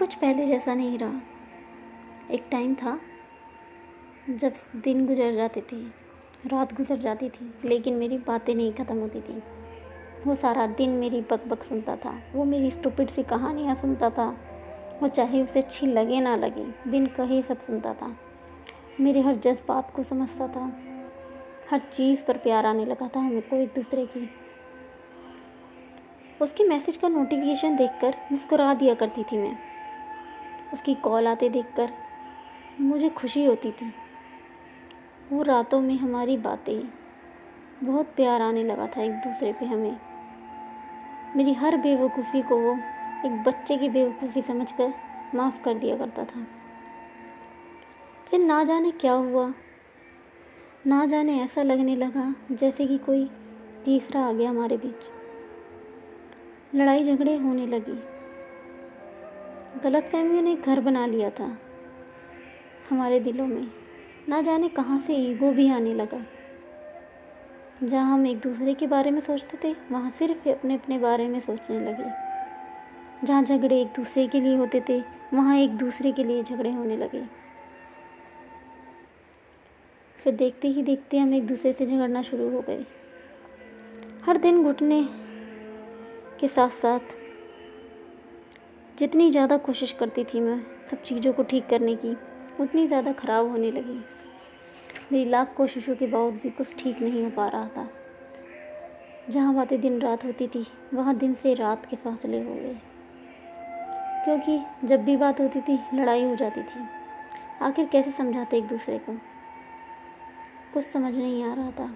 कुछ पहले जैसा नहीं रहा। एक टाइम था, जब दिन गुजर जाते थे, रात गुजर जाती थी, लेकिन मेरी बातें नहीं ख़त्म होती थी। वो सारा दिन मेरी बक बक सुनता था, वो मेरी स्टूपिड सी कहानियाँ सुनता था, वो चाहे उसे अच्छी लगे ना लगे, बिन कहे सब सुनता था। मेरे हर जज्बात को समझता था, हर चीज़ पर प्यार आने लगा था हमें को एक दूसरे की। उसकी मैसेज का नोटिफिकेशन देखकर मुस्कुरा दिया करती थी मैं। उसकी कॉल आते देखकर मुझे खुशी होती थी। वो रातों में हमारी बातें बहुत प्यार आने लगा था एक दूसरे पे हमें। मेरी हर बेवकूफ़ी को वो एक बच्चे की बेवकूफ़ी समझकर माफ़ कर दिया करता था। फिर ना जाने क्या हुआ। ना जाने ऐसा लगने लगा जैसे कि कोई तीसरा आ गया हमारे बीच। लड़ाई झगड़े होने लगी। गलत फहमियों ने घर बना लिया था। हमारे दिलों में ना जाने कहाँ से ईगो भी आने लगा। जहाँ हम एक दूसरे के बारे में सोचते थे, वहाँ सिर्फ़ अपने अपने बारे में सोचने लगे। जहाँ झगड़े एक दूसरे के लिए होते थे, वहाँ एक दूसरे के लिए झगड़े होने लगे। फिर देखते ही देखते हम एक दूसरे से झगड़ना शुरू हो गए। हर दिन घुटने के साथ साथ जितनी ज़्यादा कोशिश करती थी मैं सब चीज़ों को ठीक करने की, उतनी ज़्यादा ख़राब होने लगी। मेरी लाख कोशिशों के बावजूद भी कुछ ठीक नहीं हो पा रहा था। जहाँ बातें दिन रात होती थी, वहाँ दिन से रात के फासले हो गए। क्योंकि जब भी बात होती थी, लड़ाई हो जाती थी। आखिर कैसे समझाते एक दूसरे को? कुछ समझ नहीं आ रहा था।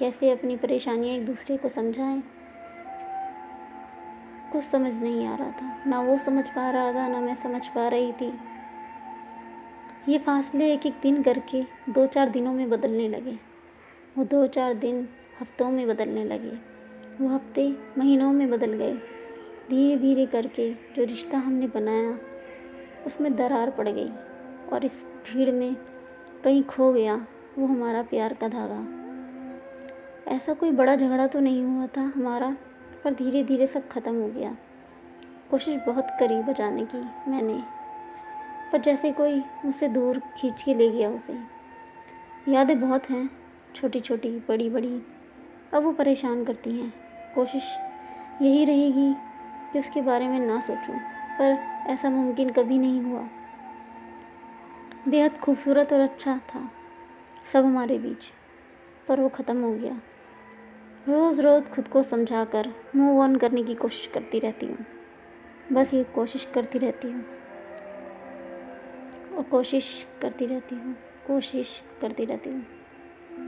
कैसे अपनी परेशानियाँ एक दूसरे को समझाएँ? कुछ समझ नहीं आ रहा था। ना वो समझ पा रहा था, ना मैं समझ पा रही थी। ये फासले एक एक दिन करके दो चार दिनों में बदलने लगे। वो दो चार दिन हफ्तों में बदलने लगे। वो हफ़्ते महीनों में बदल गए। धीरे धीरे करके जो रिश्ता हमने बनाया, उसमें दरार पड़ गई और इस भीड़ में कहीं खो गया, वो हमारा प्यार का धागा। ऐसा कोई बड़ा झगड़ा तो नहीं हुआ था? हमारा पर धीरे धीरे सब ख़त्म हो गया। कोशिश बहुत करी बचाने की, मैंने। पर जैसे कोई मुझसे दूर खींच के ले गया उसे। यादें बहुत हैं छोटी छोटी बड़ी बड़ी अब वो परेशान करती हैं। कोशिश यही रहेगी कि उसके बारे में ना सोचूं, पर ऐसा मुमकिन कभी नहीं हुआ। बेहद खूबसूरत और अच्छा था सब हमारे बीच, पर वो ख़त्म हो गया। रोज़ रोज़ खुद को समझा कर मूव ऑन करने की कोशिश करती रहती हूँ। बस ये कोशिश करती रहती हूँ। और कोशिश करती रहती हूँ। कोशिश करती रहती हूँ।